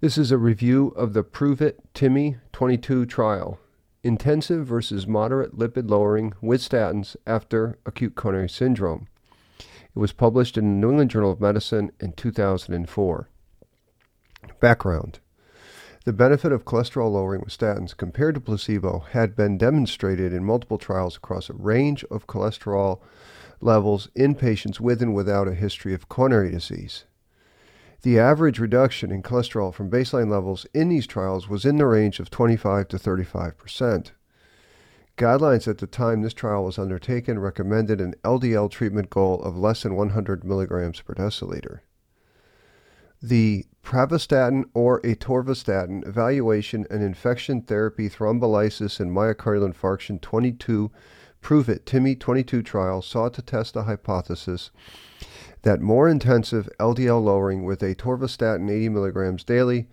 This is a review of the Prove It TIMI 22 trial intensive versus moderate lipid lowering with statins after acute coronary syndrome. It was published in the New England Journal of Medicine in 2004. Background The benefit of cholesterol lowering with statins compared to placebo had been demonstrated in multiple trials across a range of cholesterol levels in patients with and without a history of coronary disease. The average reduction in cholesterol from baseline levels in these trials was in the range of 25 to 35 percent. Guidelines at the time this trial was undertaken recommended an LDL treatment goal of less than 100 milligrams per deciliter. The pravastatin or atorvastatin evaluation and infection therapy thrombolysis and myocardial infarction 22 Prove It TIMI 22 trial sought to test the hypothesis that more intensive LDL lowering with atorvastatin 80 milligrams daily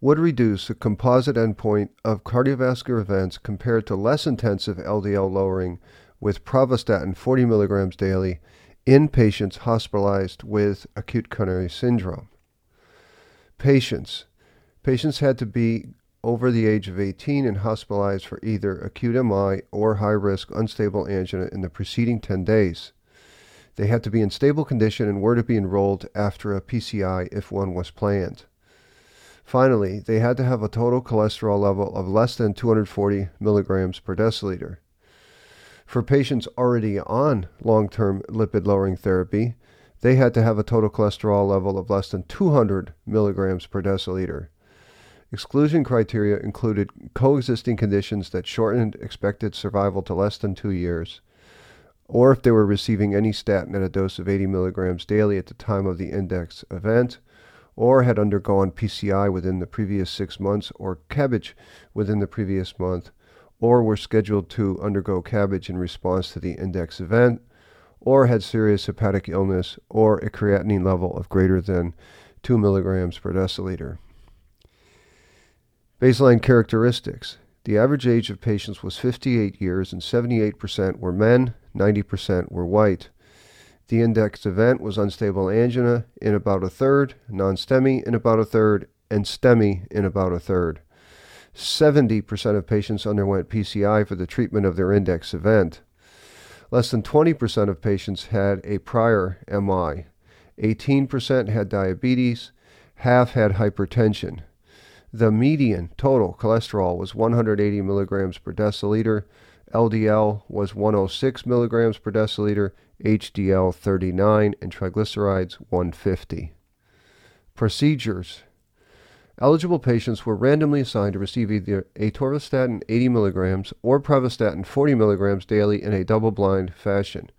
would reduce the composite endpoint of cardiovascular events compared to less intensive LDL lowering with pravastatin 40 milligrams daily in patients hospitalized with acute coronary syndrome. Patients. Patients had to be over the age of 18 and hospitalized for either acute MI or high risk unstable angina in the preceding 10 days. They had to be in stable condition and were to be enrolled after a PCI if one was planned. Finally, they had to have a total cholesterol level of less than 240 milligrams per deciliter. For patients already on long term lipid lowering therapy, they had to have a total cholesterol level of less than 200 milligrams per deciliter. Exclusion criteria included coexisting conditions that shortened expected survival to less than two years, or if they were receiving any statin at a dose of 80 milligrams daily at the time of the index event, or had undergone PCI within the previous six months, or CABG within the previous month, or were scheduled to undergo CABG in response to the index event, or had serious hepatic illness, or a creatinine level of greater than 2 milligrams per deciliter. Baseline characteristics. The average age of patients was 58 years, and 78% were men, 90% were white. The index event was unstable angina in about a third, non STEMI in about a third, and STEMI in about a third. 70% of patients underwent PCI for the treatment of their index event. Less than 20% of patients had a prior MI. 18% had diabetes, half had hypertension. The median total cholesterol was 180 milligrams per deciliter, LDL was 106 milligrams per deciliter, HDL 39, and triglycerides 150. Procedures Eligible patients were randomly assigned to receive either atorvastatin 80 milligrams or pravastatin 40 milligrams daily in a double blind fashion.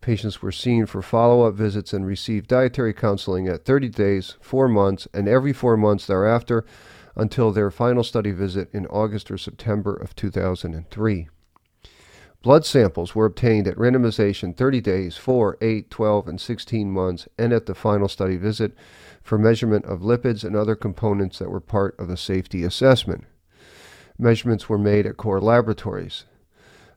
Patients were seen for follow up visits and received dietary counseling at 30 days, 4 months, and every 4 months thereafter until their final study visit in August or September of 2003. Blood samples were obtained at randomization 30 days, 4, 8, 12, and 16 months, and at the final study visit for measurement of lipids and other components that were part of the safety assessment. Measurements were made at core laboratories.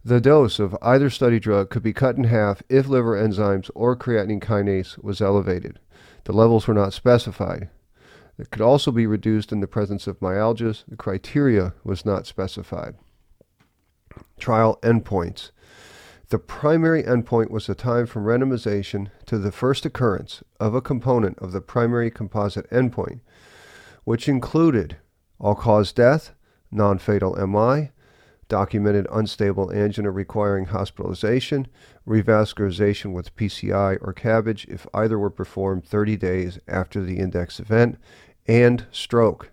The dose of either study drug could be cut in half if liver enzymes or creatinine kinase was elevated. The levels were not specified. It could also be reduced in the presence of myalgias. The criteria was not specified trial endpoints. The primary endpoint was the time from randomization to the first occurrence of a component of the primary composite endpoint, which included all cause death, non fatal MI, documented unstable angina requiring hospitalization, revascularization with PCI or CABG if either were performed 30 days after the index event, and stroke.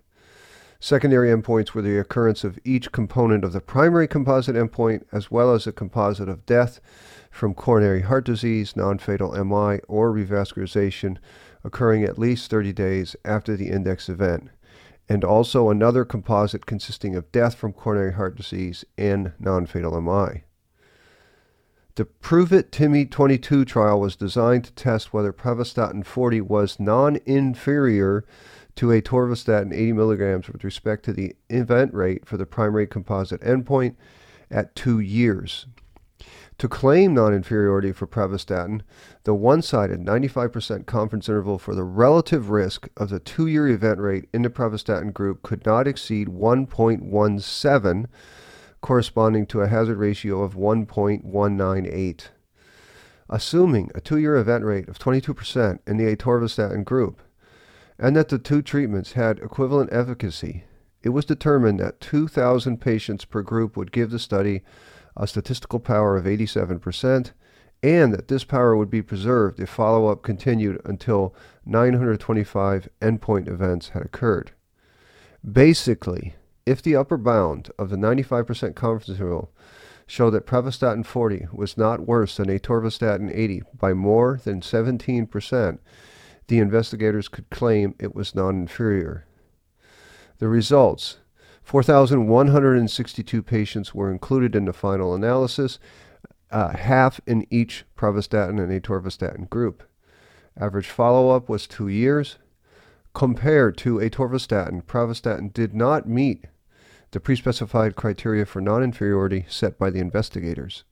Secondary endpoints were the occurrence of each component of the primary composite endpoint, as well as a composite of death from coronary heart disease, non fatal MI, or revascularization occurring at least 30 days after the index event, and also another composite consisting of death from coronary heart disease and non fatal MI. The Prove It TIMI 22 trial was designed to test whether pravastatin 40 was non inferior to atorvastatin 80 milligrams with respect to the event rate for the primary composite endpoint at two years. To claim non inferiority for pravastatin, the one sided 95% confidence interval for the relative risk of the two year event rate in the pravastatin group could not exceed 1.17, corresponding to a hazard ratio of 1.198. Assuming a two year event rate of 22% in the atorvastatin group, and that the two treatments had equivalent efficacy, it was determined that 2,000 patients per group would give the study a statistical power of 87%, and that this power would be preserved if follow up continued until 925 endpoint events had occurred. Basically, if the upper bound of the 95% confidence interval showed that pravastatin 40 was not worse than atorvastatin 80 by more than 17%, the investigators could claim it was non inferior. The results 4,162 patients were included in the final analysis, uh, half in each pravastatin and atorvastatin group. Average follow up was two years. Compared to atorvastatin, pravastatin did not meet the pre-specified criteria for non-inferiority set by the investigators.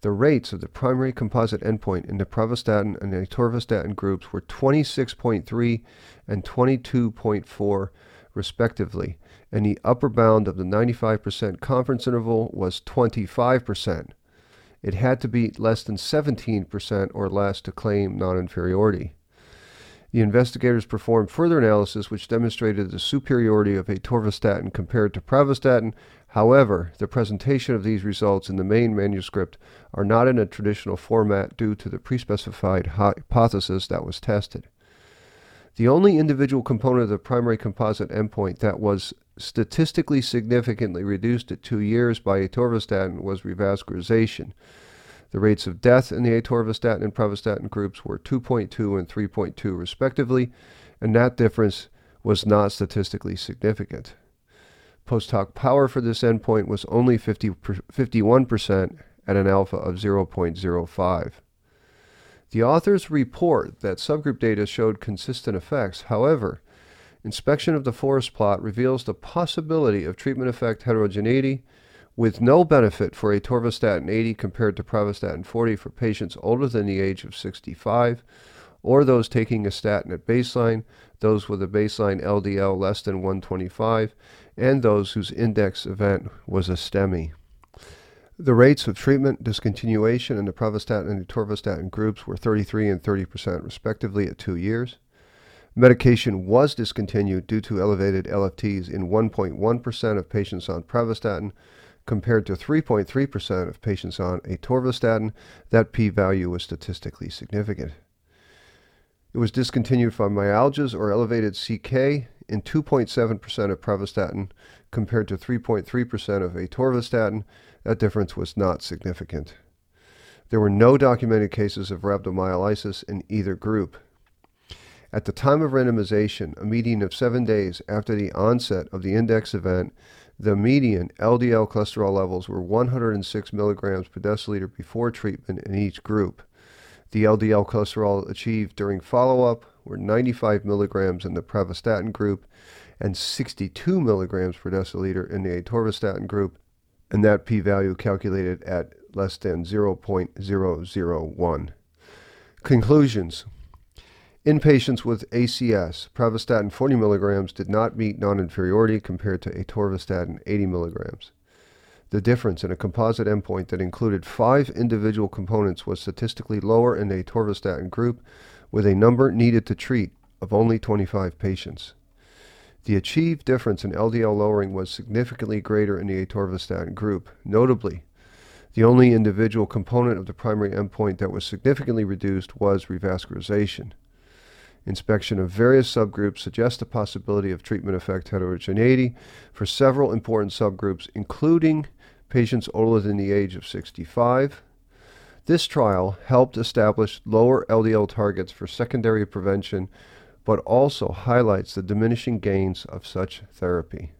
The rates of the primary composite endpoint in the pravastatin and atorvastatin groups were 26.3 and 22.4 respectively, and the upper bound of the 95% confidence interval was 25%. It had to be less than 17% or less to claim non-inferiority. The investigators performed further analysis which demonstrated the superiority of atorvastatin compared to pravastatin. However, the presentation of these results in the main manuscript are not in a traditional format due to the pre-specified hypothesis that was tested. The only individual component of the primary composite endpoint that was statistically significantly reduced at two years by atorvastatin was revascularization. The rates of death in the atorvastatin and pravastatin groups were 2.2 and 3.2 respectively, and that difference was not statistically significant. Post hoc power for this endpoint was only 50 51% at an alpha of 0.05. The authors report that subgroup data showed consistent effects. However, inspection of the forest plot reveals the possibility of treatment effect heterogeneity with no benefit for atorvastatin 80 compared to pravastatin 40 for patients older than the age of 65 or those taking a statin at baseline, those with a baseline LDL less than 125, and those whose index event was a STEMI. The rates of treatment discontinuation in the pravastatin and atorvastatin groups were 33 and 30 percent respectively at two years. Medication was discontinued due to elevated LFTs in 1.1 percent of patients on pravastatin compared to 3.3 percent of patients on atorvastatin. That p-value was statistically significant. It was discontinued for myalgias or elevated CK in 2.7% of pravastatin compared to 3.3% of atorvastatin that difference was not significant. There were no documented cases of rhabdomyolysis in either group. At the time of randomization, a median of seven days after the onset of the index event, the median LDL cholesterol levels were 106 milligrams per deciliter before treatment in each group. The LDL cholesterol achieved during follow up were 95 milligrams in the pravastatin group and 62 milligrams per deciliter in the atorvastatin group, and that p-value calculated at less than 0.001. Conclusions. In patients with ACS, pravastatin 40 milligrams did not meet non-inferiority compared to atorvastatin 80 milligrams. The difference in a composite endpoint that included five individual components was statistically lower in the atorvastatin group, with a number needed to treat of only 25 patients. The achieved difference in LDL lowering was significantly greater in the atorvastatin group. Notably, the only individual component of the primary endpoint that was significantly reduced was revascularization. Inspection of various subgroups suggests the possibility of treatment effect heterogeneity for several important subgroups, including patients older than the age of 65. This trial helped establish lower LDL targets for secondary prevention but also highlights the diminishing gains of such therapy.